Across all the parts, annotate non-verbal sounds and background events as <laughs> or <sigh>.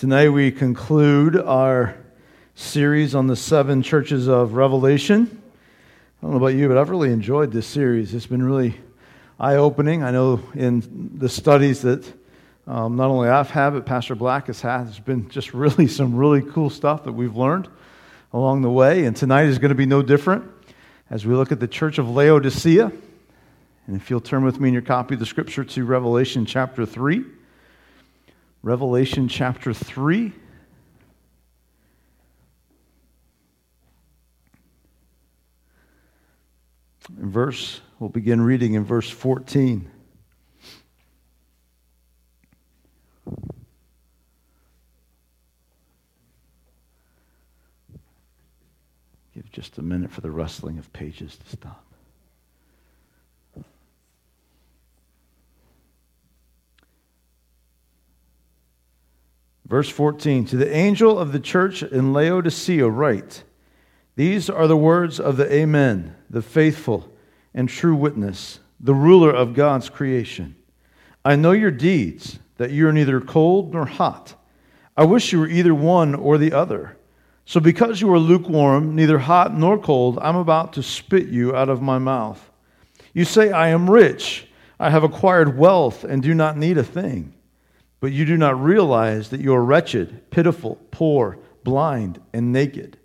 Tonight we conclude our series on the seven churches of Revelation. I don't know about you, but I've really enjoyed this series. It's been really eye opening. I know in the studies that um, not only I've had, but Pastor Black has had, there's been just really <laughs> some really cool stuff that we've learned along the way. And tonight is going to be no different as we look at the church of Laodicea. And if you'll turn with me in your copy of the scripture to Revelation chapter 3. Revelation chapter 3. In verse, we'll begin reading in verse 14. Give just a minute for the rustling of pages to stop. Verse 14 To the angel of the church in Laodicea, write These are the words of the Amen, the faithful and true witness, the ruler of God's creation. I know your deeds, that you are neither cold nor hot. I wish you were either one or the other. So, because you are lukewarm, neither hot nor cold, I'm about to spit you out of my mouth. You say, I am rich, I have acquired wealth, and do not need a thing. But you do not realize that you are wretched, pitiful, poor, blind, and naked.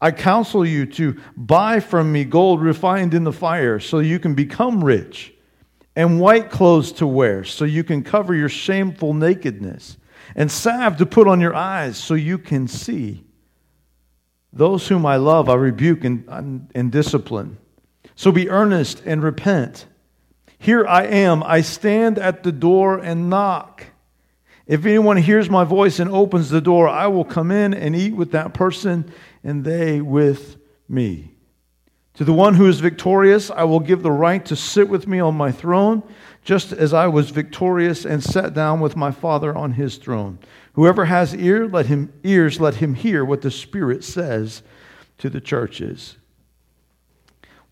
I counsel you to buy from me gold refined in the fire so you can become rich, and white clothes to wear so you can cover your shameful nakedness, and salve to put on your eyes so you can see. Those whom I love, I rebuke and, and discipline. So be earnest and repent. Here I am. I stand at the door and knock. If anyone hears my voice and opens the door, I will come in and eat with that person and they with me. To the one who is victorious, I will give the right to sit with me on my throne, just as I was victorious and sat down with my Father on his throne. Whoever has ear, let him, ears, let him hear what the Spirit says to the churches.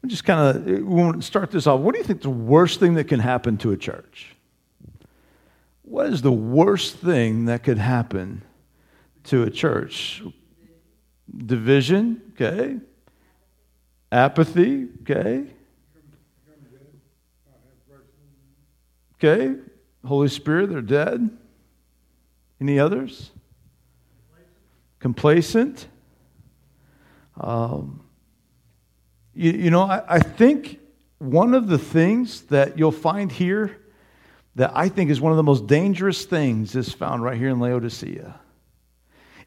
We just kind of start this off. What do you think the worst thing that can happen to a church? What is the worst thing that could happen to a church? Division, okay. Apathy, okay. Okay. Holy Spirit, they're dead. Any others? Complacent. Um, you, you know, I, I think one of the things that you'll find here that I think is one of the most dangerous things is found right here in Laodicea.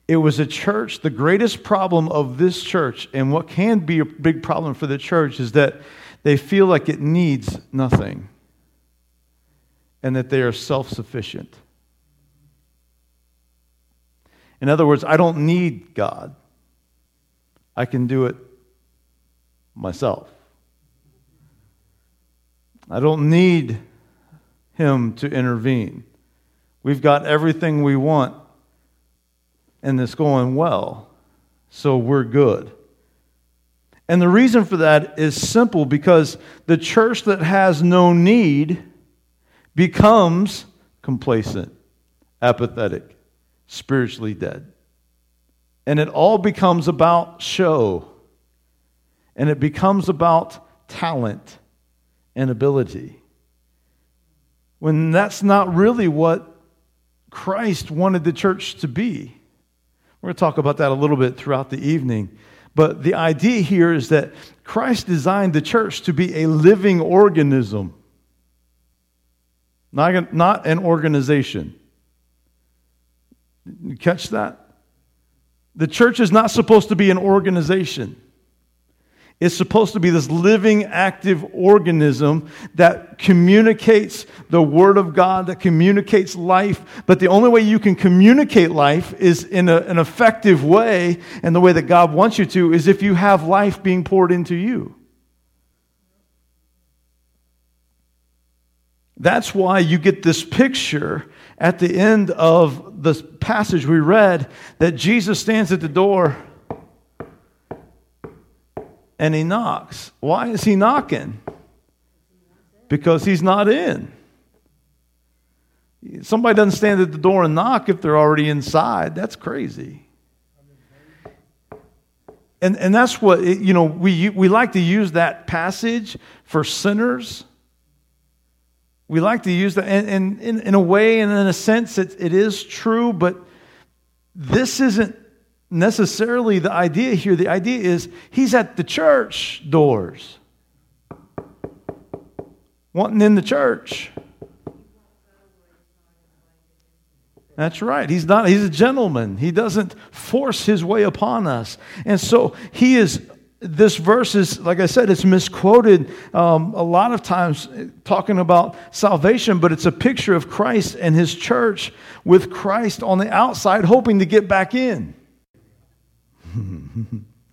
It was a church, the greatest problem of this church, and what can be a big problem for the church is that they feel like it needs nothing and that they are self sufficient. In other words, I don't need God, I can do it myself. I don't need him to intervene. We've got everything we want, and it's going well, so we're good. And the reason for that is simple because the church that has no need becomes complacent, apathetic, spiritually dead. And it all becomes about show, and it becomes about talent and ability when that's not really what Christ wanted the church to be. We're going to talk about that a little bit throughout the evening. But the idea here is that Christ designed the church to be a living organism, not, not an organization. You catch that? The church is not supposed to be an organization. It's supposed to be this living, active organism that communicates the Word of God, that communicates life. But the only way you can communicate life is in a, an effective way, and the way that God wants you to, is if you have life being poured into you. That's why you get this picture at the end of the passage we read that Jesus stands at the door and he knocks. Why is he knocking? Because he's not in. Somebody doesn't stand at the door and knock if they're already inside. That's crazy. And, and that's what, you know, we, we like to use that passage for sinners. We like to use that, and, and in, in a way and in a sense, it, it is true, but this isn't necessarily the idea here. The idea is he's at the church doors, wanting in the church. That's right. He's not he's a gentleman. He doesn't force his way upon us. And so he is this verse is like I said it's misquoted um, a lot of times talking about salvation, but it's a picture of Christ and his church with Christ on the outside hoping to get back in.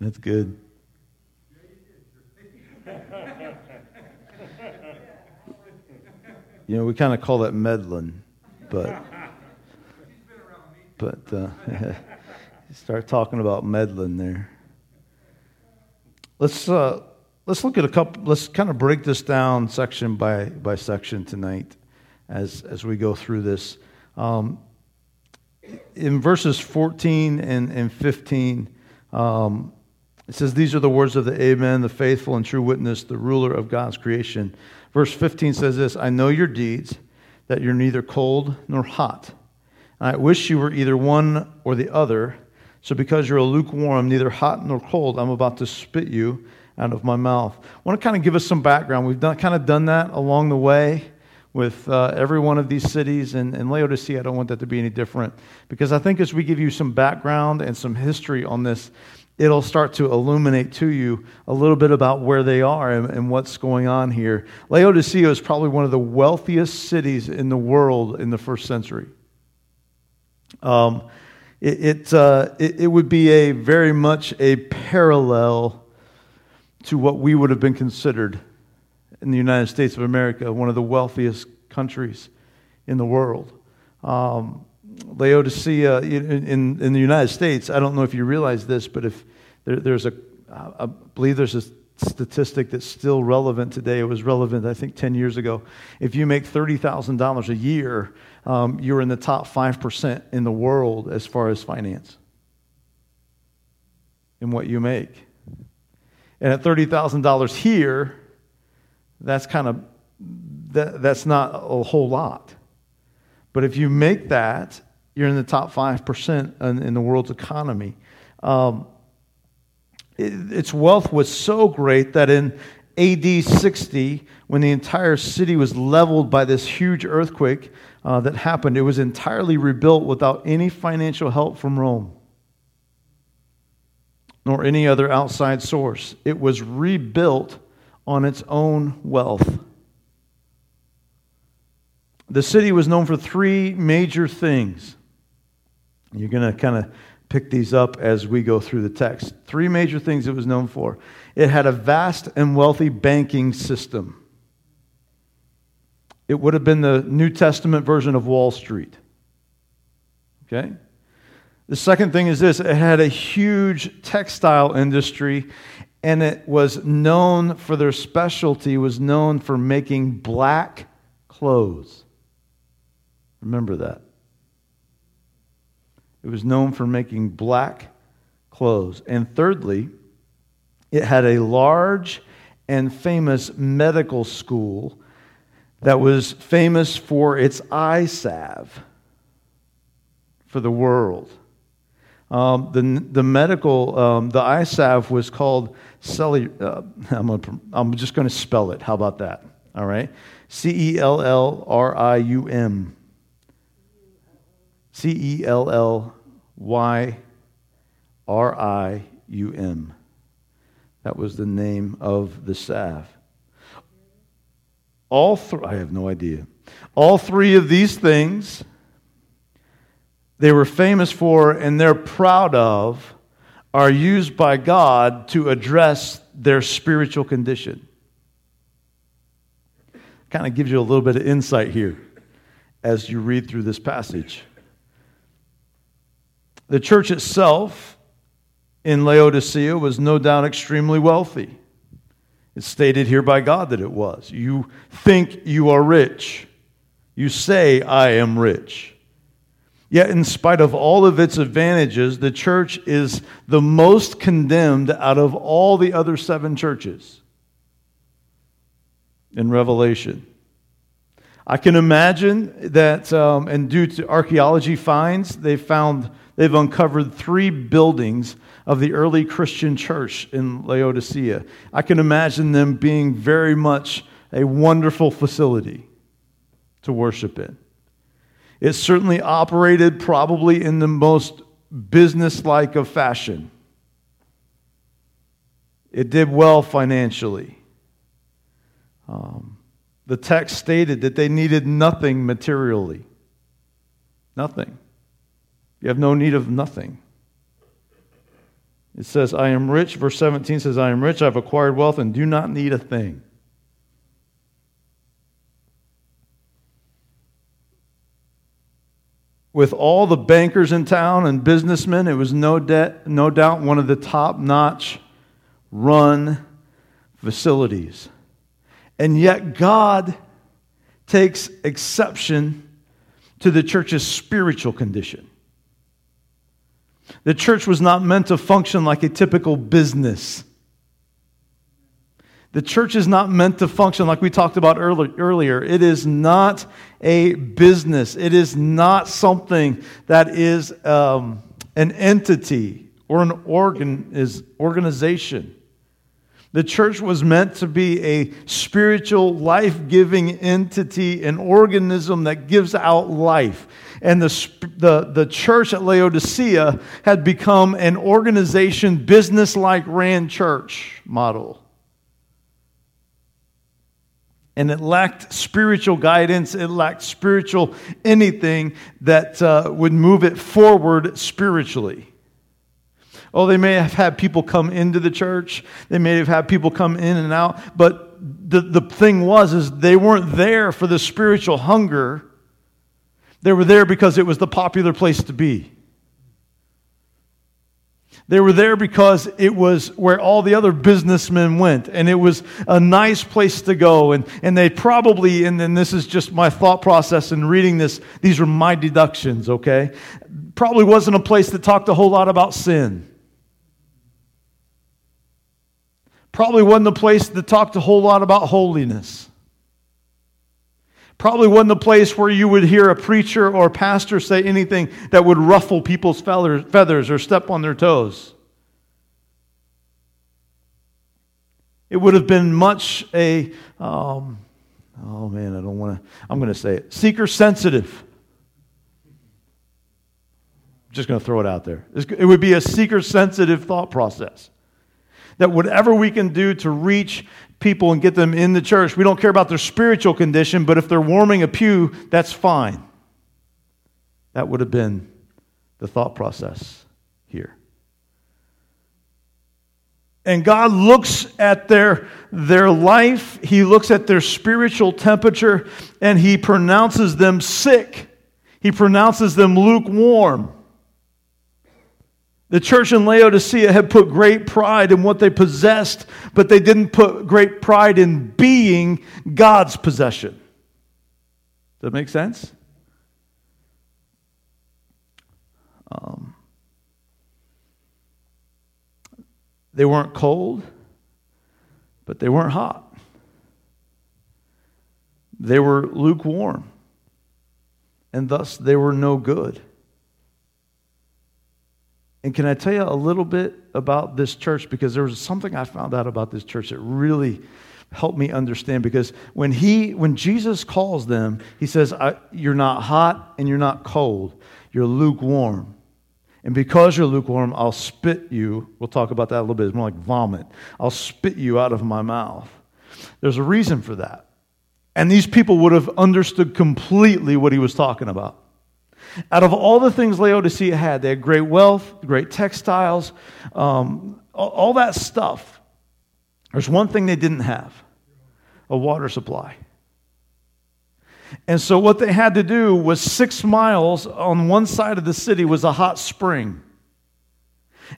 That's good. You know, we kind of call that meddling, but but uh, <laughs> start talking about meddling there. Let's uh, let's look at a couple. Let's kind of break this down section by by section tonight, as as we go through this. Um, in verses 14 and, and 15, um, it says, These are the words of the Amen, the faithful and true witness, the ruler of God's creation. Verse 15 says this I know your deeds, that you're neither cold nor hot. I wish you were either one or the other. So because you're a lukewarm, neither hot nor cold, I'm about to spit you out of my mouth. I want to kind of give us some background. We've done, kind of done that along the way with uh, every one of these cities. And, and Laodicea, I don't want that to be any different. Because I think as we give you some background and some history on this, it'll start to illuminate to you a little bit about where they are and, and, what's going on here. Laodicea is probably one of the wealthiest cities in the world in the first century. Um, it, it, uh, it, it would be a very much a parallel to what we would have been considered in the United States of America, one of the wealthiest countries in the world. Um, Laodicea in, in, in, the United States, I don't know if you realize this, but if there, there's a, I believe there's a statistic that's still relevant today. It was relevant, I think, 10 years ago. If you make $30,000 a year, um, you're in the top 5% in the world as far as finance in what you make. And at $30,000 here, that's kind of that, that's not a whole lot. But if you make that, you're in the top 5% in, in the world's economy. Um, it, its wealth was so great that in AD 60, when the entire city was leveled by this huge earthquake, uh, that happened, it was entirely rebuilt without any financial help from Rome nor any other outside source. It was rebuilt on its own wealth. The city was known for three major things. You're going to kind of pick these up as we go through the text. Three major things it was known for it had a vast and wealthy banking system. It would have been the New Testament version of Wall Street. Okay? The second thing is this it had a huge textile industry and it was known for their specialty was known for making black clothes. Remember that. It was known for making black clothes. And thirdly, it had a large and famous medical school that was famous for its eye salve for the world. Um, the, the medical, um, the eye salve was called Celi, uh, <laughs> I'm, gonna, I'm just going to spell it. How about that? All right. C E L L R I U M. C E L L Y R I U M. That was the name of the salve. All three, I have no idea. All three of these things they were famous for and they're proud of are used by God to address their spiritual condition. Kind of gives you a little bit of insight here as you read through this passage. The church itself in Laodicea was no doubt extremely wealthy. It's stated here by God that it was. You think you are rich. You say, I am rich. Yet, in spite of all of its advantages, the church is the most condemned out of all the other seven churches in Revelation. I can imagine that, um, and due to archaeology finds, they found they've uncovered three buildings of the early Christian church in Laodicea. I can imagine them being very much a wonderful facility to worship in. It certainly operated probably in the most business-like of fashion. It did well financially. Um, the text stated that they needed nothing materially. Nothing. You have no need of nothing. It says, I am rich. Verse 17 says, I am rich. I've acquired wealth and do not need a thing. With all the bankers in town and businessmen, it was no, de- no doubt one of the top notch run facilities. And yet, God takes exception to the church's spiritual condition. The church was not meant to function like a typical business. The church is not meant to function like we talked about earlier. It is not a business, it is not something that is um, an entity or an organ, is organization. The church was meant to be a spiritual, life giving entity, an organism that gives out life. And the, the, the church at Laodicea had become an organization, business like ran church model. And it lacked spiritual guidance, it lacked spiritual anything that uh, would move it forward spiritually. Oh, they may have had people come into the church. They may have had people come in and out. But the, the thing was, is they weren't there for the spiritual hunger. They were there because it was the popular place to be. They were there because it was where all the other businessmen went, and it was a nice place to go. And, and they probably, and then this is just my thought process in reading this, these are my deductions, okay? Probably wasn't a place that talked a whole lot about sin. Probably wasn't a place that talked a whole lot about holiness. Probably wasn't a place where you would hear a preacher or a pastor say anything that would ruffle people's feathers or step on their toes. It would have been much a, um, oh man, I don't want to, I'm going to say it, seeker sensitive. I'm just going to throw it out there. It would be a seeker sensitive thought process that whatever we can do to reach people and get them in the church, we don't care about their spiritual condition, but if they're warming a pew, that's fine. That would have been the thought process here. And God looks at their, their life, He looks at their spiritual temperature, and He pronounces them sick. He pronounces them lukewarm. The church in Laodicea had put great pride in what they possessed, but they didn't put great pride in being God's possession. Does that make sense? Um, they weren't cold, but they weren't hot. They were lukewarm, and thus they were no good. And can I tell you a little bit about this church? Because there was something I found out about this church that really helped me understand. Because when he, when Jesus calls them, he says, "You're not hot and you're not cold. You're lukewarm." And because you're lukewarm, I'll spit you. We'll talk about that a little bit. It's more like vomit. I'll spit you out of my mouth. There's a reason for that. And these people would have understood completely what he was talking about. Out of all the things Laodicea had, they had great wealth, great textiles, um, all, that stuff. There's one thing they didn't have a water supply. And so, what they had to do was six miles on one side of the city was a hot spring.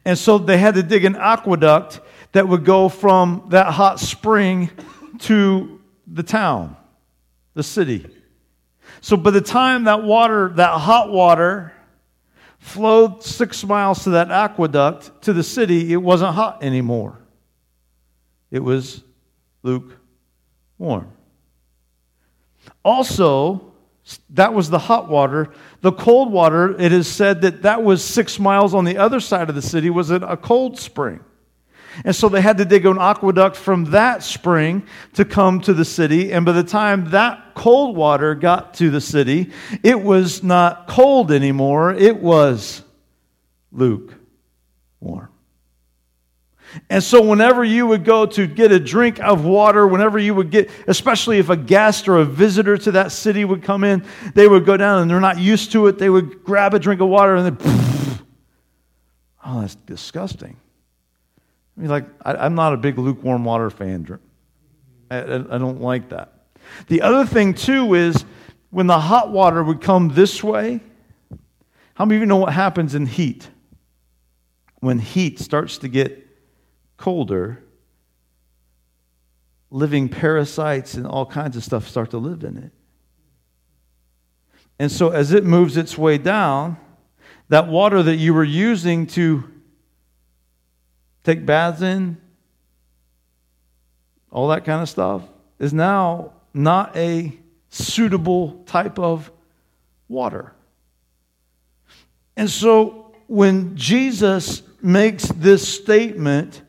And so, they had to dig an aqueduct that would go from that hot spring to the town, the city. So by the time that water, that hot water, flowed six miles to that aqueduct to the city, it wasn't hot anymore. It was lukewarm. Also, that was the hot water. The cold water, it is said that that was six miles on the other side of the city, was a cold spring. And so they had to dig an aqueduct from that spring to come to the city. And by the time that cold water got to the city, it was not cold anymore, it was lukewarm. And so, whenever you would go to get a drink of water, whenever you would get, especially if a guest or a visitor to that city would come in, they would go down and they're not used to it. They would grab a drink of water and then, <laughs> oh, that's disgusting. I mean, like, I, am not a big lukewarm water fan. I, I, I don't like that. The other thing, too, is when the hot water would come this way, how many of you know what happens in heat? When heat starts to get colder, living parasites and all kinds of stuff start to live in it. And so, as it moves its way down, that water that you were using to take baths in, all that kind of stuff, is now not a suitable type of water. And so when Jesus makes this statement,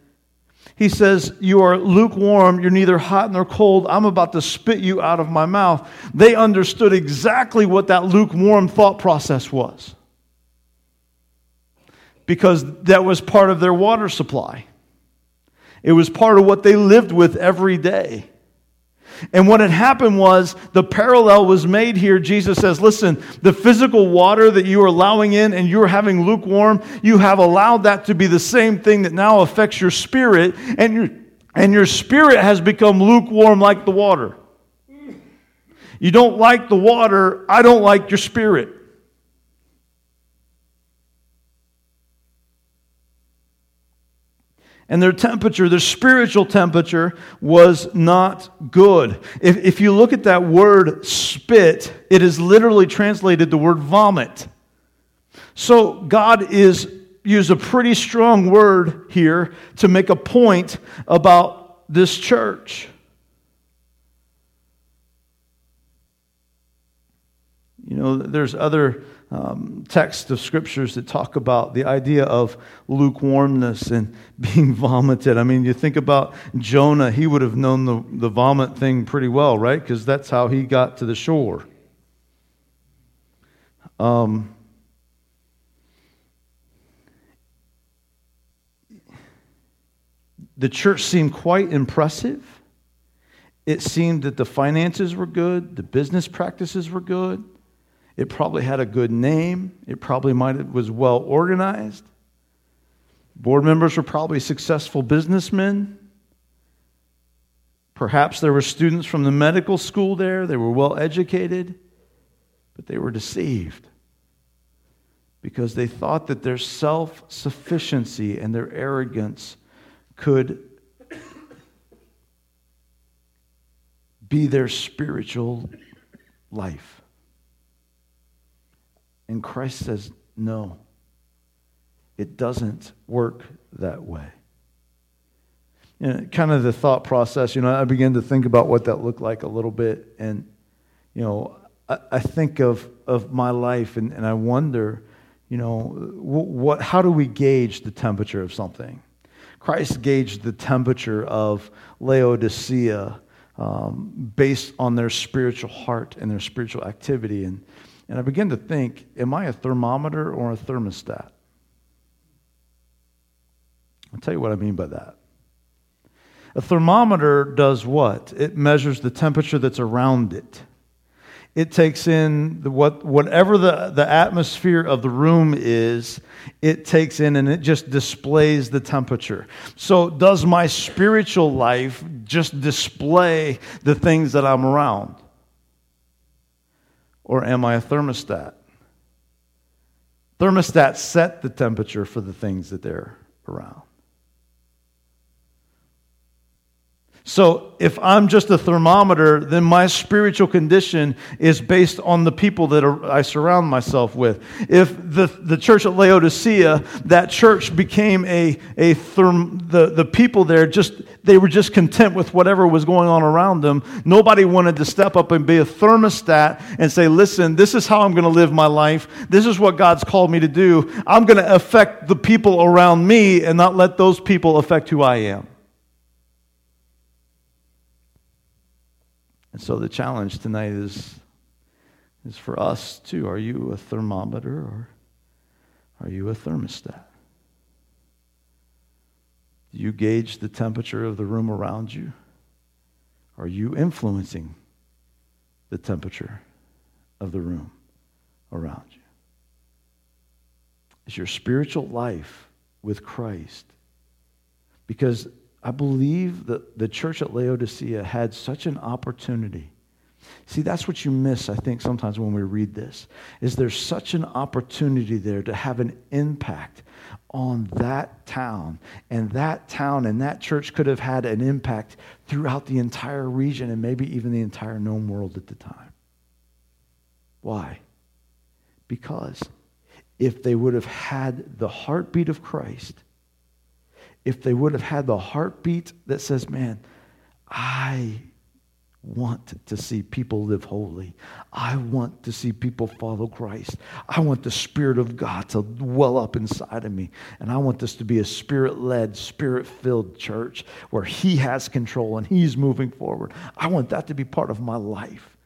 he says, You are lukewarm, you're neither hot nor cold, I'm about to spit you out of my mouth. They understood exactly what that lukewarm thought process was because that was part of their water supply. It was part of what they lived with every day. And what had happened was the parallel was made here. Jesus says, Listen, the physical water that you are allowing in and you're having lukewarm, you have allowed that to be the same thing that now affects your spirit, and your, and your spirit has become lukewarm like the water. You don't like the water, I don't like your spirit. And their temperature, their spiritual temperature, was not good. If, if you look at that word spit, it is literally translated the word vomit. So God is used a pretty strong word here to make a point about this church. You know, there's other um, texts of scriptures that talk about the idea of lukewarmness and <laughs> being vomited. I mean, you think about Jonah, he would have known the, the vomit thing pretty well, right? Because that's how he got to the shore. Um, the church seemed quite impressive. It seemed that the finances were good, the business practices were good. It probably had a good name. It probably might have, was well organized. Board members were probably successful businessmen. Perhaps there were students from the medical school there. They were well educated, but they were deceived because they thought that their self sufficiency and their arrogance could be their spiritual life. And Christ says, no, it doesn't work that way. You know, kind of the thought process, you know, I begin to think about what that looked like a little bit. And, you know, I, I think of, of my life and, and I wonder, you know, what, how do we gauge the temperature of something? Christ gauged the temperature of Laodicea um, based on their spiritual heart and their spiritual activity. And, and I begin to think, am I a thermometer or a thermostat? I'll tell you what I mean by that. A thermometer does what? It measures the temperature that's around it. It takes in the, what, whatever the, the atmosphere of the room is, it takes in and it just displays the temperature. So, does my spiritual life just display the things that I'm around? Or am I a thermostat? Thermostats set the temperature for the things that they're around. So if I'm just a thermometer, then my spiritual condition is based on the people that I surround myself with. If the, the church at Laodicea, that church became a, a therm, the, the people there just, they were just content with whatever was going on around them. Nobody wanted to step up and be a thermostat and say, listen, this is how I'm going to live my life. This is what God's called me to do. I'm going to affect the people around me and not let those people affect who I am. And so the challenge tonight is, is for us too. Are you a thermometer or are you a thermostat? Do you gauge the temperature of the room around you? Are you influencing the temperature of the room around you? Is your spiritual life with Christ? Because I believe that the church at Laodicea had such an opportunity. See, that's what you miss, I think, sometimes when we read this, is there's such an opportunity there to have an impact on that town. And that town and that church could have had an impact throughout the entire region and maybe even the entire known world at the time. Why? Because if they would have had the heartbeat of Christ, if they would have had the heartbeat that says, man, I want to see people live holy. I want to see people follow Christ. I want the Spirit of God to well up inside of me. And I want this to be a spirit led, spirit filled church where He has control and He's moving forward. I want that to be part of my life.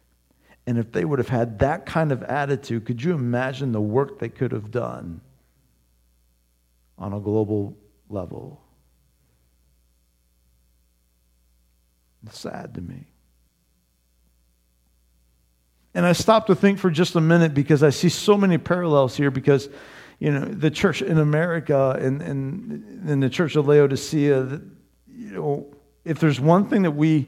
And if they would have had that kind of attitude, could you imagine the work they could have done on a global level? Sad to me. And I stopped to think for just a minute because I see so many parallels here because, you know, the church in America and, and, and the church of Laodicea, you know, if there's one thing that we,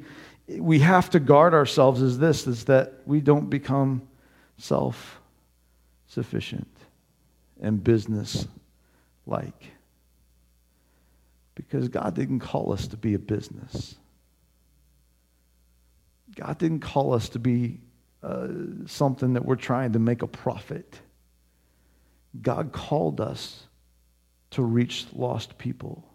we have to guard ourselves is this, is that we don't become self-sufficient and business-like. Because God didn't call us to be a business. God didn't call us to be uh, something that we're trying to make a profit. God called us to reach lost people.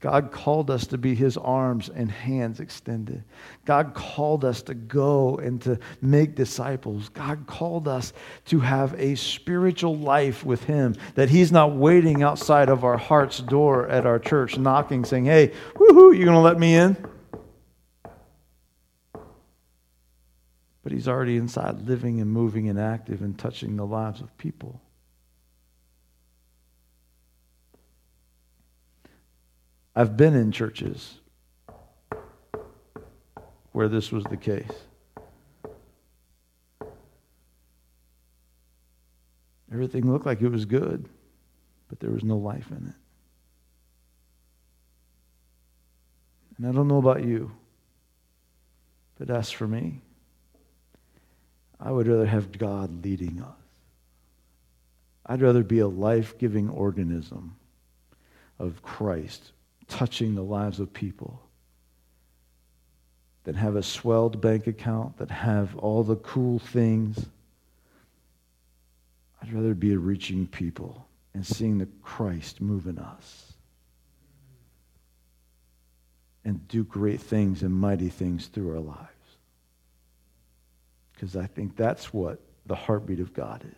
God called us to be his arms and hands extended. God called us to go and to make disciples. God called us to have a spiritual life with him, that he's not waiting outside of our heart's door at our church, knocking, saying, Hey, woohoo, you going to let me in? But he's already inside living and moving and active and touching the lives of people. I've been in churches where this was the case. Everything looked like it was good, but there was no life in it. And I don't know about you, but as for me, I would rather have God leading us. I'd rather be a life giving organism of Christ touching the lives of people than have a swelled bank account, that have all the cool things. I'd rather be reaching people and seeing the Christ move in us and do great things and mighty things through our lives because I think that's what the heartbeat of God is.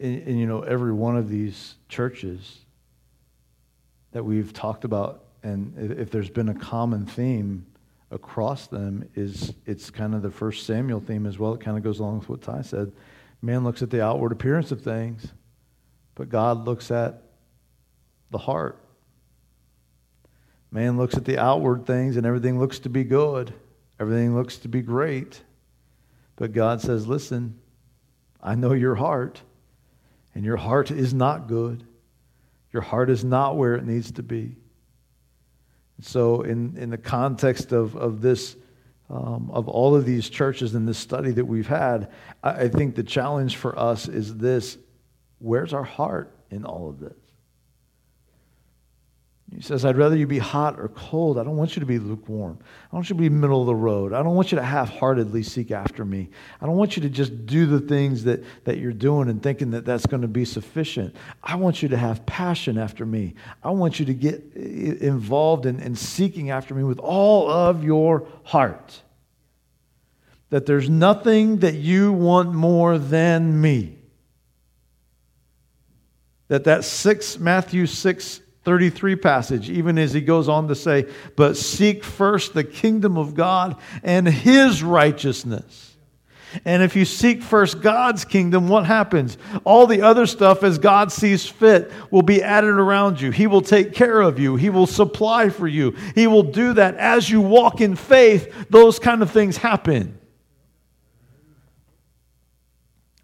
And, and, you know, every one of these churches that we've talked about, and if there's been a common theme across them, is it's kind of the first Samuel theme as well. It kind of goes along with what Ty said. Man looks at the outward appearance of things, but God looks at the heart. Man looks at the outward things and everything looks to be good, everything looks to be great. But God says, Listen, I know your heart, and your heart is not good. Your heart is not where it needs to be. So, in, in the context of, of this, um, of all of these churches and this study that we've had, I, I think the challenge for us is this where's our heart in all of this? He says, I'd rather you be hot or cold. I don't want you to be lukewarm. I want you to be middle of the road. I don't want you to half heartedly seek after me. I don't want you to just do the things that, that you're doing and thinking that that's going to be sufficient. I want you to have passion after me. I want you to get involved in, in seeking after me with all of your heart. That there's nothing that you want more than me. That that six, Matthew 6, 33 passage, even as he goes on to say, But seek first the kingdom of God and his righteousness. And if you seek first God's kingdom, what happens? All the other stuff, as God sees fit, will be added around you. He will take care of you. He will supply for you. He will do that. As you walk in faith, those kind of things happen.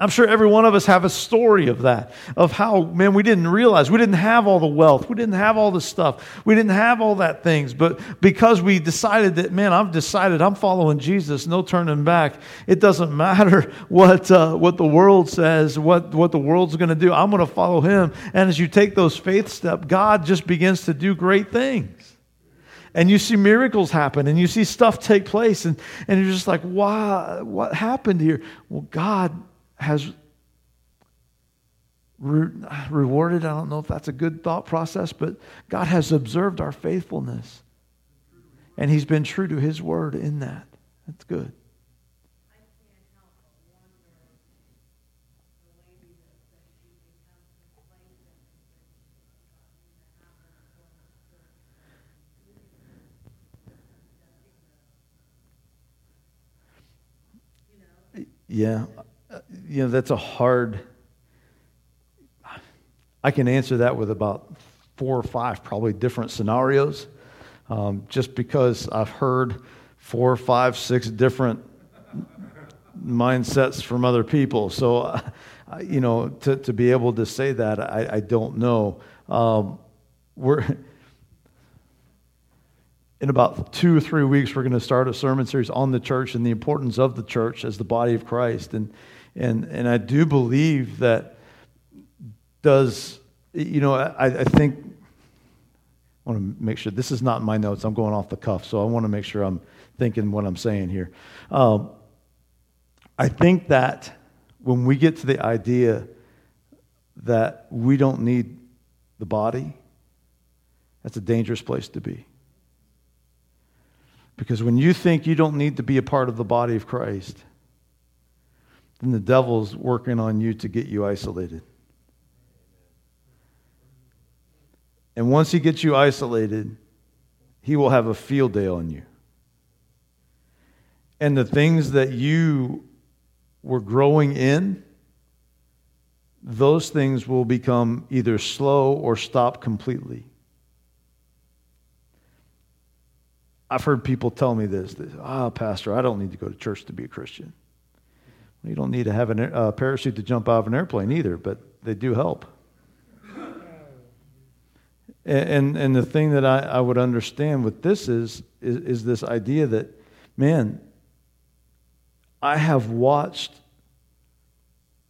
I'm sure every one of us have a story of that, of how, man, we didn't realize we didn't have all the wealth. We didn't have all the stuff. We didn't have all that things. But because we decided that, man, I've decided I'm following Jesus, no turning back. It doesn't <laughs> matter what, uh, what the world says, what, what the world's going to do. I'm going to follow him. And as you take those faith steps, God just begins to do great things and you see miracles happen and you see stuff take place and, and you're just like wow what happened here well god has re- rewarded. I don't know if that's a good thought process, but God has observed our faithfulness. And He's been true to His word in that. That's good. Yeah you know, that's a hard. I can answer that with about four or five probably different scenarios, um, just because I've heard four, five, six different mindsets from other people. So, uh, you know, to, to be able to say that, I, I don't know. Um, we're in about two or three weeks, we're going to start a sermon series on the church and the importance of the church as the body of Christ. And and, and I do believe that does, you know, I, I think, I want to make sure this is not in my notes. I'm going off the cuff, so I want to make sure I'm thinking what I'm saying here. Um, I think that when we get to the idea that we don't need the body, that's a dangerous place to be. Because when you think you don't need to be a part of the body of Christ, then the devil's working on you to get you isolated. And once he gets you isolated, he will have a field day on you. And the things that you were growing in, those things will become either slow or stop completely. I've heard people tell me this, ah, oh, Pastor, I don't need to go to church to be a Christian. You don't need to have a uh, parachute to jump out of an airplane either, but they do help. And, and, the thing that I, I would understand with this is, is, is this idea that, man, I have watched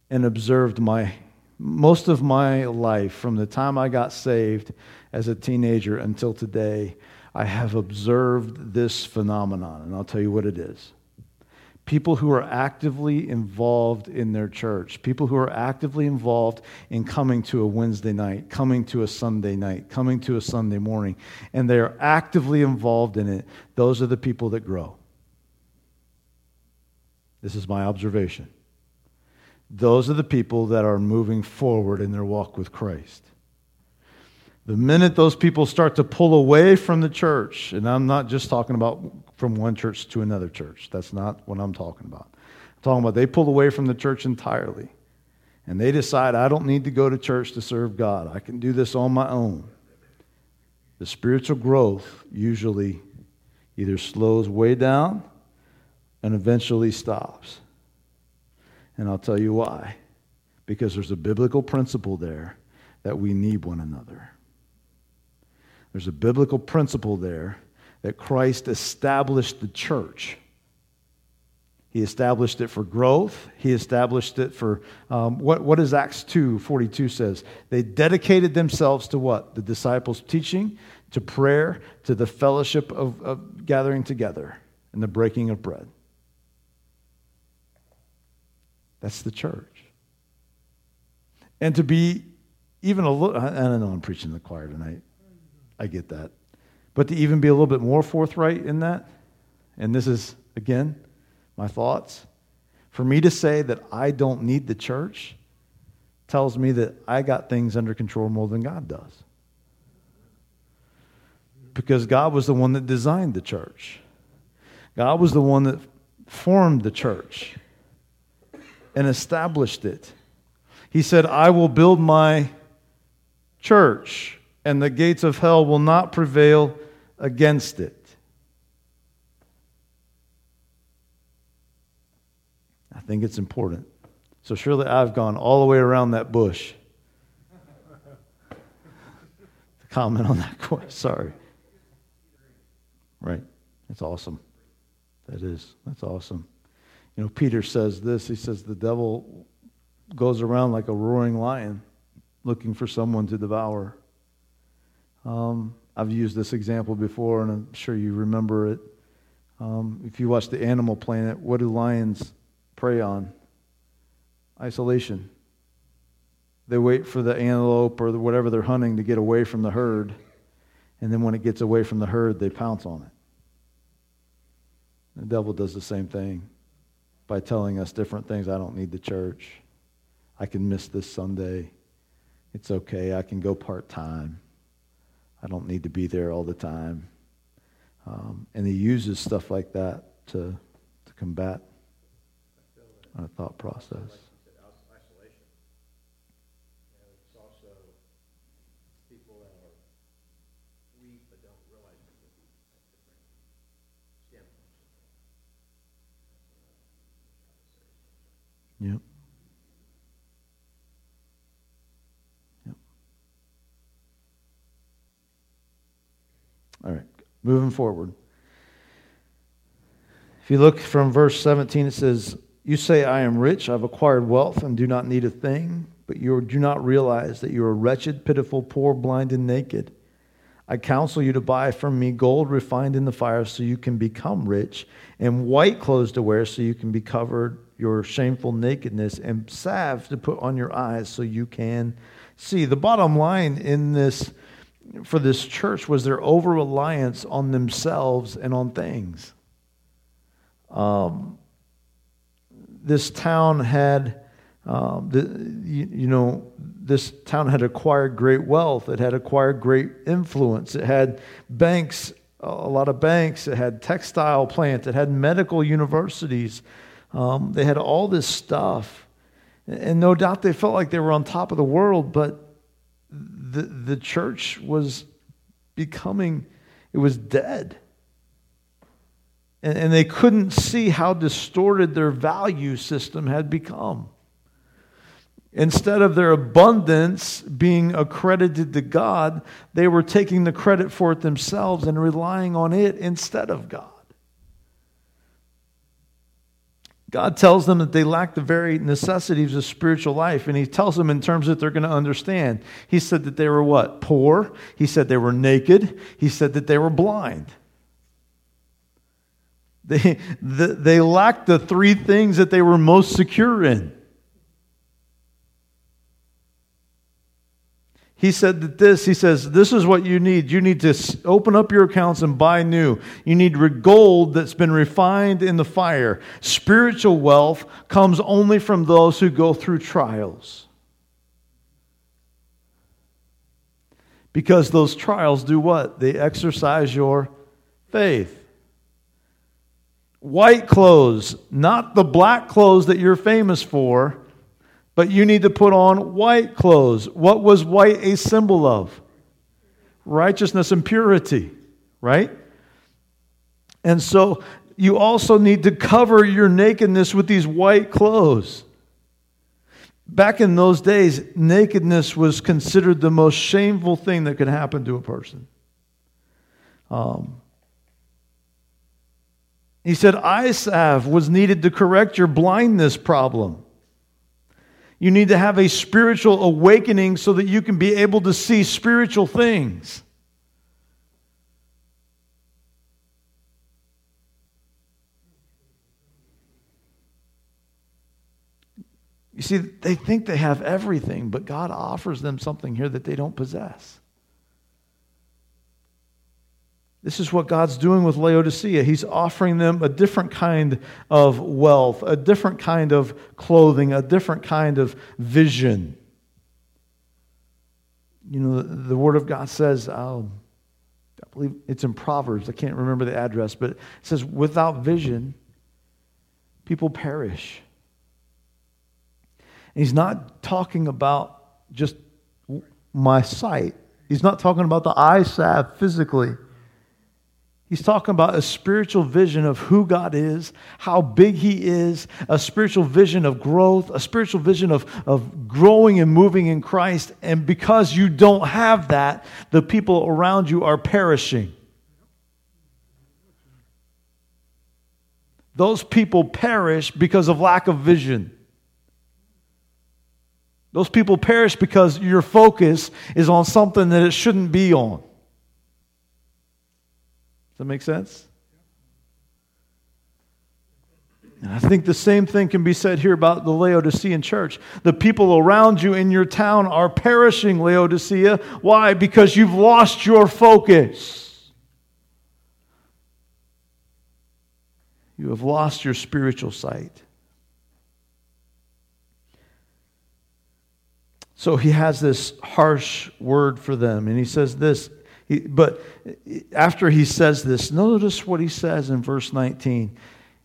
and observed my most of my life from the time I got saved as a teenager until today. I have observed this phenomenon, and I'll tell you what it is people who are actively involved in their church, people who are actively involved in coming to a Wednesday night, coming to a Sunday night, coming to a Sunday morning, and they are actively involved in it, those are the people that grow. This is my observation. Those are the people that are moving forward in their walk with Christ. The minute those people start to pull away from the church, and I'm not just talking about from one church to another church, that's not what I'm talking about. I'm talking about they pull away from the church entirely. And they decide, I don't need to go to church to serve God. I can do this on my own. The spiritual growth usually either slows way down and eventually stops. And I'll tell you why. Because there's a biblical principle there that we need one another. There's a biblical principle there that Christ established the church. He established it for growth. He established it for um, what, what does Acts 2 42 says? They dedicated themselves to what? The disciples' teaching, to prayer, to the fellowship of, of gathering together, and the breaking of bread. That's the church. And to be even a little, I don't know I'm preaching the choir tonight. I get that. But to even be a little bit more forthright in that, and this is, again, my thoughts, for me to say that I don't need the church tells me that I got things under control more than God does. Because God was the one that designed the church, God was the one that formed the church and established it. He said, I will build my church, and the gates of hell will not prevail against it. I think it's important. So, surely I've gone all the way around that bush. <laughs> To comment on that <laughs> question. Sorry. Right. That's awesome. That is. That's awesome. You know, Peter says this. He says, The devil goes around like a roaring lion looking for someone to devour. Um, I've used this example before, and I'm sure you remember it. Um, if you watch the Animal Planet, what do lions prey on? Isolation. They wait for the antelope or whatever they're hunting to get away from the herd, and then when it gets away from the herd, they pounce on it. The devil does the same thing by telling us different things. I don't need the church. I can miss this Sunday. It's okay. I can go part time. I don't need to be there all the time. Um, and he uses stuff like that to, to combat our thought process. Yep. Yep. All right. Moving forward. If you look from verse 17, it says, You say, I am rich, I've acquired wealth, and do not need a thing, but you do not realize that you are wretched, pitiful, poor, blind, and naked. I counsel you to buy from me gold refined in the fire so you can become rich, and white clothes to wear so you can be covered your shameful nakedness, and salve to put on your eyes so you can see. The bottom line in this for this church was their over reliance on themselves and on things. Um, this town had, um, the, you, you know, this town had acquired great wealth. It had acquired great influence. It had banks, a lot of banks. It had textile plants. It had medical universities. Um, they had all this stuff. And no doubt they felt like they were on top of the world, but the, the church was becoming, it was dead. And, and they couldn't see how distorted their value system had become. Instead of their abundance being accredited to God, they were taking the credit for it themselves and relying on it instead of God. God tells them that they lack the very necessities of spiritual life, and He tells them in terms that they're going to understand. He said that they were what? Poor. He said they were naked. He said that they were blind. They, they lacked the three things that they were most secure in. He said that this, he says, this is what you need. You need to open up your accounts and buy new. You need gold that's been refined in the fire. Spiritual wealth comes only from those who go through trials. Because those trials do what? They exercise your faith. White clothes, not the black clothes that you're famous for but you need to put on white clothes. What was white a symbol of? Righteousness and purity, right? And so you also need to cover your nakedness with these white clothes. Back in those days, nakedness was considered the most shameful thing that could happen to a person. Um, He said, salve was needed to correct your blindness problem. You need to have a spiritual awakening so that you can be able to see spiritual things. You see, they think they have everything, but God offers them something here that they don't possess. This is what God's doing with Laodicea. He's offering them a different kind of wealth, a different kind of clothing, a different kind of vision. You know, the, the Word of God says, oh, I believe it's in Proverbs, I can't remember the address, but it says, without vision, people perish. And he's not talking about just my sight, he's not talking about the eye salve physically. He's talking about a spiritual vision of who God is, how big He is, a spiritual vision of growth, a spiritual vision of, of growing and moving in Christ. And because you don't have that, the people around you are perishing. Those people perish because of lack of vision. Those people perish because your focus is on something that it shouldn't be on. Does that make sense? And I think the same thing can be said here about the Laodicean church. The people around you in your town are perishing, Laodicea. Why? Because you've lost your focus. You have lost your spiritual sight. So he has this harsh word for them, and he says this he, but after he says this, notice what he says in verse 19.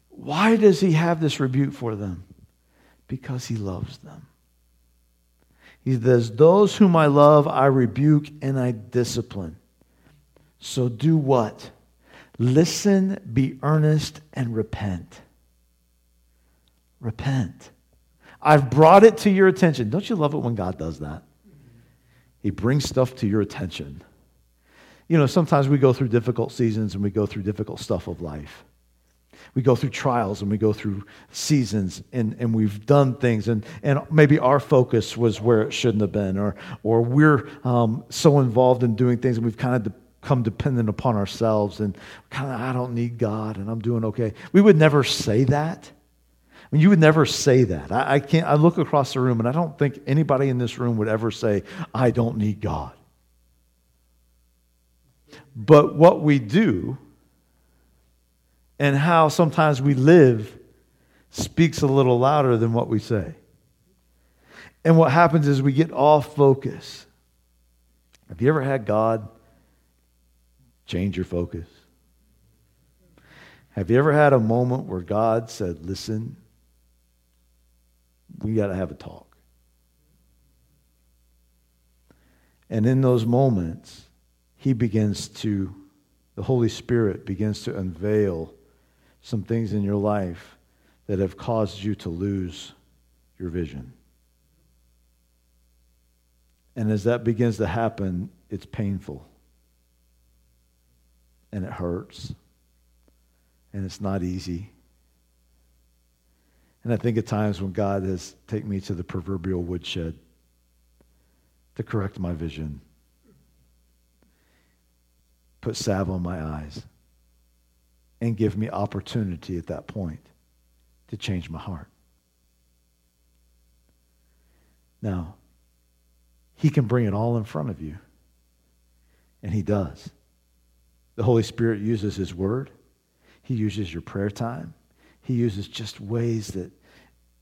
Why does he have this rebuke for them? Because he loves them. He says, Those whom I love, I rebuke and I discipline. So do what? Listen, be earnest, and repent. Repent. I've brought it to your attention. Don't you love it when God does that? He brings stuff to your attention you know, sometimes we go through difficult seasons and we go through difficult stuff of life. We go through trials and we go through seasons and, and we've done things and, and maybe our focus was where it shouldn't have been or, or we're um, so involved in doing things and we've kind of become dependent upon ourselves and kind of, I don't need God and I'm doing okay. We would never say that. I mean, you would never say that. I, I can't, I look across the room and I don't think anybody in this room would ever say, I don't need God. But what we do and how sometimes we live speaks a little louder than what we say. And what happens is we get off focus. Have you ever had God change your focus? Have you ever had a moment where God said, Listen, we got to have a talk? And in those moments, he begins to, the Holy Spirit begins to unveil some things in your life that have caused you to lose your vision. And as that begins to happen, it's painful. And it hurts. And it's not easy. And I think at times when God has taken me to the proverbial woodshed to correct my vision put salve on my eyes and give me opportunity at that point to change my heart. Now, He can bring it all in front of you, and He does. The Holy Spirit uses His Word, He uses your prayer time, He uses just ways that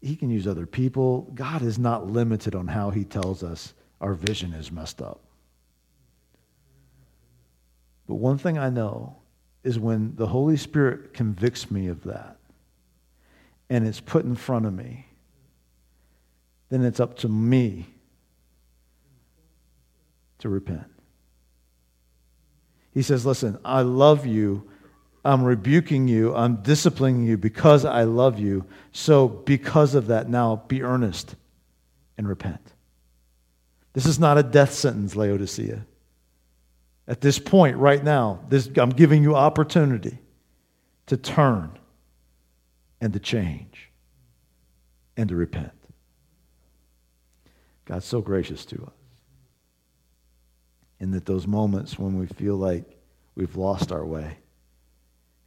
He can use other people. God is not limited on how He tells us our vision is messed up. But one thing I know is when the Holy Spirit convicts me of that and it's put in front of me, then it's up to me to repent. He says, Listen, I love you. I'm rebuking you. I'm disciplining you because I love you. So, because of that, now be earnest and repent. This is not a death sentence, Laodicea. At this point, right now, this, I'm giving you opportunity to turn and to change and to repent. God's so gracious to us. And that those moments when we feel like we've lost our way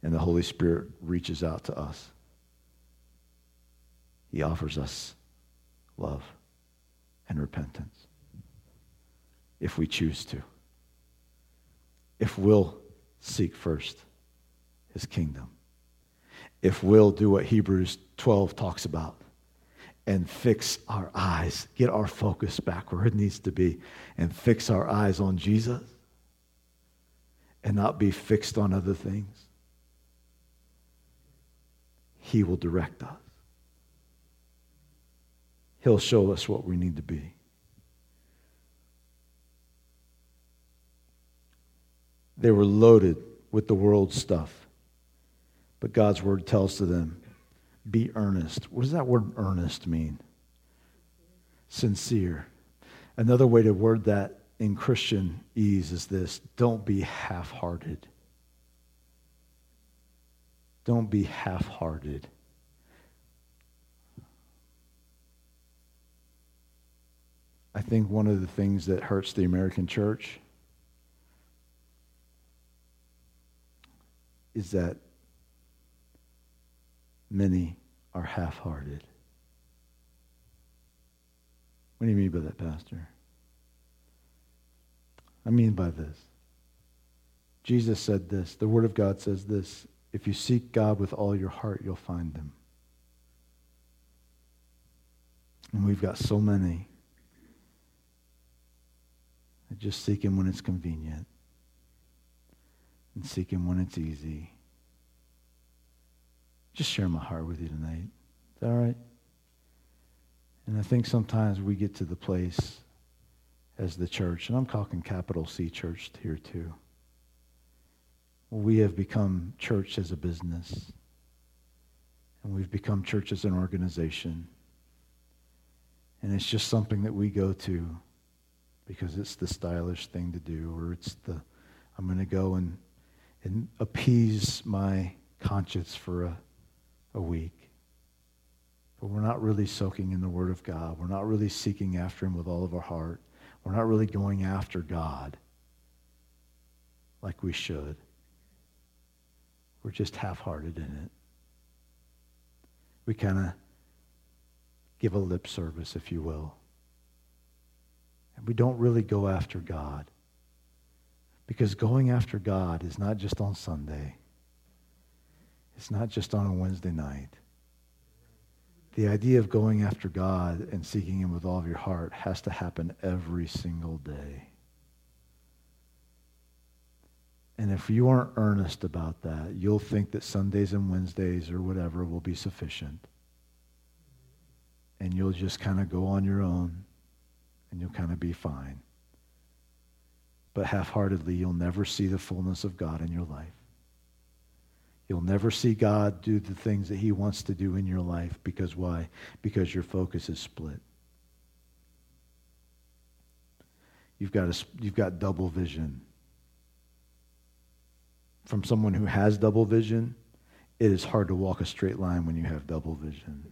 and the Holy Spirit reaches out to us, He offers us love and repentance if we choose to. If we'll seek first His kingdom. If we'll do what Hebrews 12 talks about and fix our eyes, get our focus back where it needs to be, and fix our eyes on Jesus and not be fixed on other things, He will direct us. He'll show us what we need to be. They were loaded with the world's stuff. But God's word tells to them, be earnest. What does that word earnest mean? Sincere. Another way to word that in Christian ease is this don't be half hearted. Don't be half hearted. I think one of the things that hurts the American church is that many are half hearted. What do you mean by that, Pastor? I mean by this. Jesus said this. The Word of God says this. If you seek God with all your heart, you'll find Him. And we've got so many that just seek Him when it's convenient and seek Him when it's easy just share my heart with you tonight. Is that all right? And I think sometimes we get to the place as the church, and I'm talking capital C church here too. We have become church as a business, and we've become church as an organization. And it's just something that we go to because it's the stylish thing to do, or it's the, I'm going to go and, and appease my conscience for a a week. But we're not really soaking in the Word of God. We're not really seeking after Him with all of our heart. We're not really going after God like we should. We're just half hearted in it. We kind of give a lip service, if you will. And we don't really go after God. Because going after God is not just on Sunday. It's not just on a Wednesday night. The idea of going after God and seeking Him with all of your heart has to happen every single day. And if you aren't earnest about that, you'll think that Sundays and Wednesdays or whatever will be sufficient. And you'll just kind of go on your own and you'll kind of be fine. But half heartedly, you'll never see the fullness of God in your life. You'll never see God do the things that he wants to do in your life. Because why? Because your focus is split. You've got, a, you've got double vision. From someone who has double vision, it is hard to walk a straight line when you have double vision.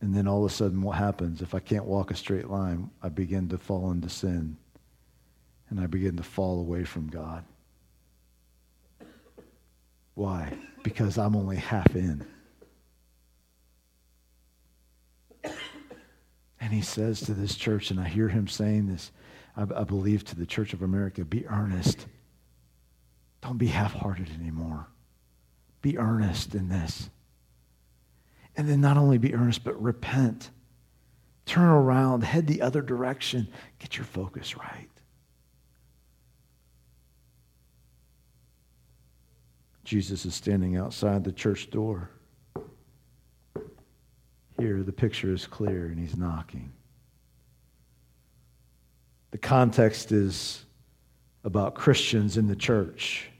And then all of a sudden, what happens? If I can't walk a straight line, I begin to fall into sin and I begin to fall away from God. Why? Because I'm only half in. And he says to this church, and I hear him saying this, I, I believe to the Church of America be earnest. Don't be half hearted anymore. Be earnest in this. And then not only be earnest, but repent. Turn around, head the other direction. Get your focus right. Jesus is standing outside the church door. Here, the picture is clear, and he's knocking. The context is about Christians in the church.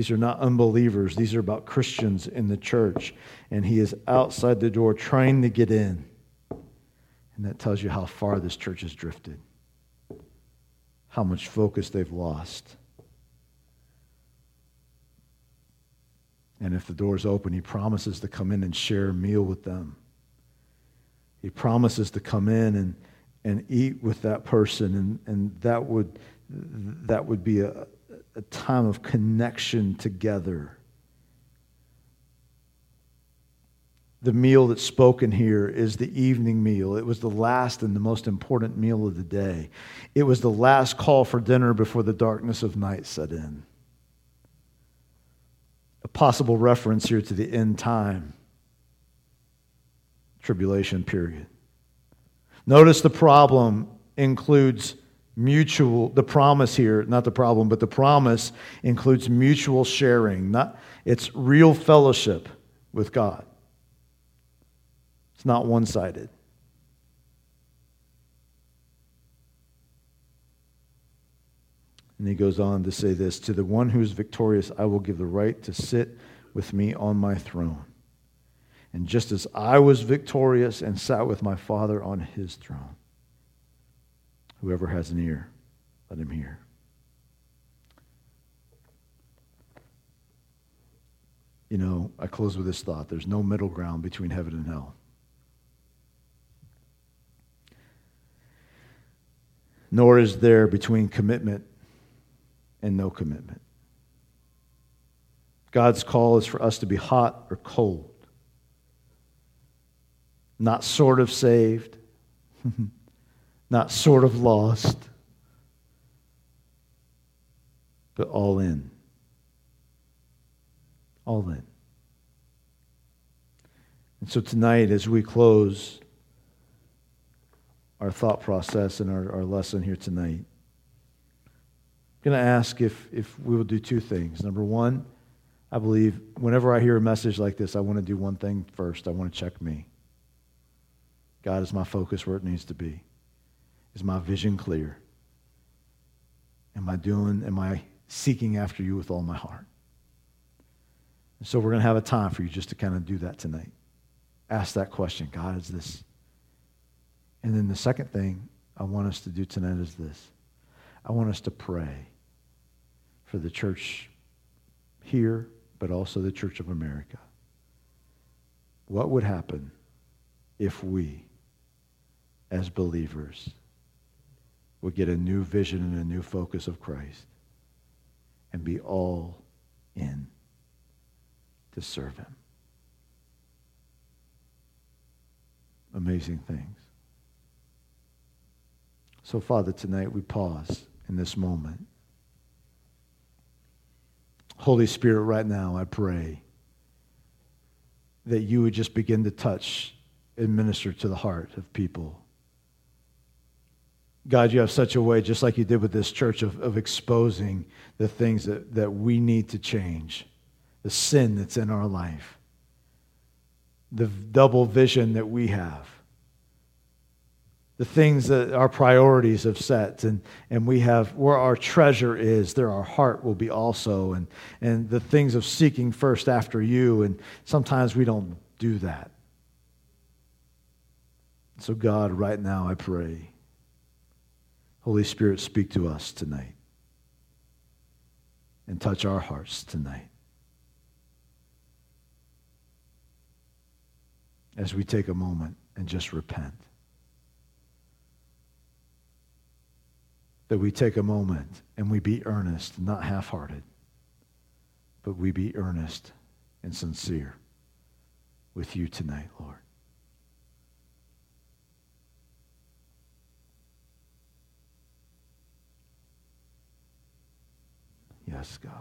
These are not unbelievers, these are about Christians in the church. And he is outside the door trying to get in. And that tells you how far this church has drifted, how much focus they've lost. And if the door's open, he promises to come in and share a meal with them. He promises to come in and, and eat with that person, and, and that, would, that would be a, a time of connection together. The meal that's spoken here is the evening meal. It was the last and the most important meal of the day. It was the last call for dinner before the darkness of night set in a possible reference here to the end time tribulation period. Notice the problem includes mutual the promise here not the problem but the promise includes mutual sharing. Not it's real fellowship with god. It's not one-sided. And he goes on to say this To the one who is victorious, I will give the right to sit with me on my throne. And just as I was victorious and sat with my Father on his throne, whoever has an ear, let him hear. You know, I close with this thought there's no middle ground between heaven and hell. Nor is there between commitment and no commitment. God's call is for us to be hot or cold, not sort of saved, <laughs> not sort of lost, but all in. All in. And so tonight, as we close our thought process and our, our lesson here tonight, I'm going to ask if, if we will do two things. Number one, I believe whenever I hear a message like this, I want to do one thing first. I want to check me. God, is my focus where it needs to be? Is my vision clear? Am I doing, am I seeking after you with all my heart? And so we're going to have a time for you just to kind of do that tonight. Ask that question God, is this? And then the second thing I want us to do tonight is this I want us to pray for the church here, but also the Church of America. What would happen if we, as believers, would get a new vision and a new focus of Christ and be all in to serve Him? Amazing things. So, Father, tonight we pause in this moment. Holy Spirit, right now, I pray that you would just begin to touch and minister to the heart of people. God, you have such a way, just like you did with this church, of, of exposing the things that, that we need to change, the sin that's in our life, the double vision that we have the things that our priorities have set and, and we have where our treasure is there our heart will be also and, and the things of seeking first after you and sometimes we don't do that. So god right now i pray holy spirit speak to us tonight. And touch our hearts tonight. As we take a moment and just repent. That we take a moment and we be earnest, not half hearted, but we be earnest and sincere with you tonight, Lord. Yes, God.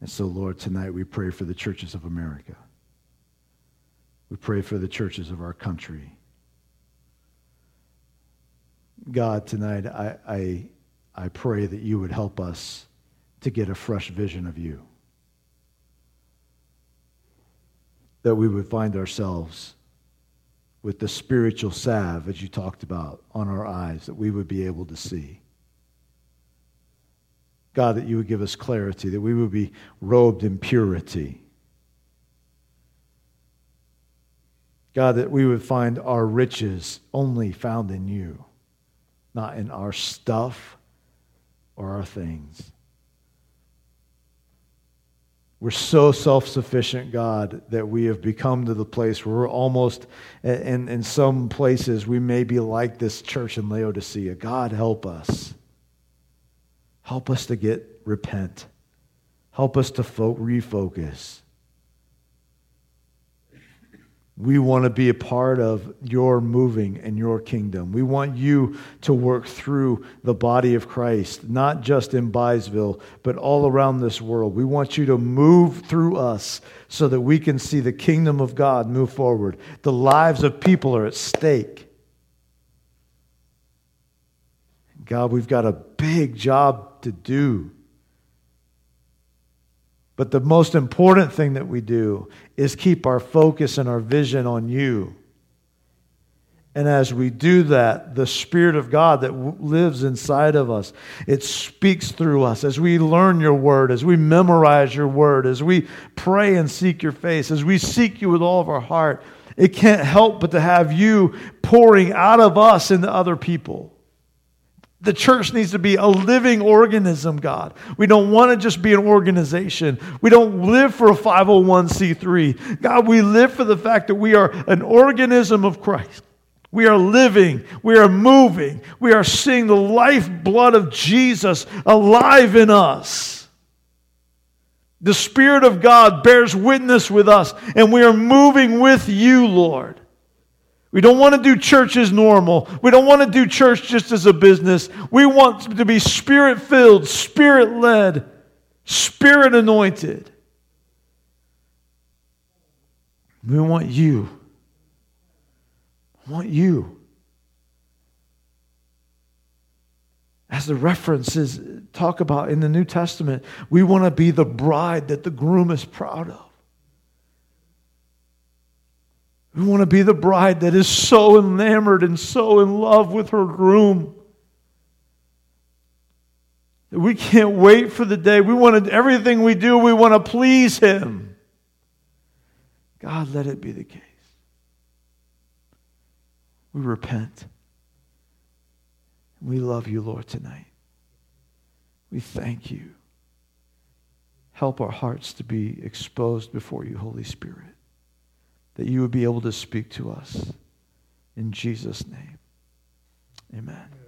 And so, Lord, tonight we pray for the churches of America. We pray for the churches of our country. God, tonight, I, I, I pray that you would help us to get a fresh vision of you. That we would find ourselves with the spiritual salve, as you talked about, on our eyes, that we would be able to see. God, that you would give us clarity, that we would be robed in purity God, that we would find our riches only found in you. not in our stuff or our things. We're so self sufficient, God, that we have become to the place where we're almost, in, in some places, we may be like this church in Laodicea. God, help us. Help us to get repent. Help us to fo- refocus. We want to be a part of your moving and your kingdom. We want you to work through the body of Christ, not just in Byesville, but all around this world. We want you to move through us so that we can see the kingdom of God move forward. The lives of people are at stake. God, we've got a big job to do. But the most important thing that we do is keep our focus and our vision on you. And as we do that, the Spirit of God that w- lives inside of us, it speaks through us. As we learn your word, as we memorize your word, as we pray and seek your face, as we seek you with all of our heart, it can't help but to have you pouring out of us into other people. The church needs to be a living organism, God. We don't want to just be an organization. We don't live for a 501c3. God, we live for the fact that we are an organism of Christ. We are living, we are moving, we are seeing the lifeblood of Jesus alive in us. The Spirit of God bears witness with us, and we are moving with you, Lord. We don't want to do church as normal. We don't want to do church just as a business. We want to be spirit filled, spirit led, spirit anointed. We want you. I want you. As the references talk about in the New Testament, we want to be the bride that the groom is proud of. We want to be the bride that is so enamored and so in love with her groom. That we can't wait for the day. We want to, everything we do, we want to please him. God, let it be the case. We repent. We love you, Lord, tonight. We thank you. Help our hearts to be exposed before you, Holy Spirit that you would be able to speak to us. In Jesus' name, amen.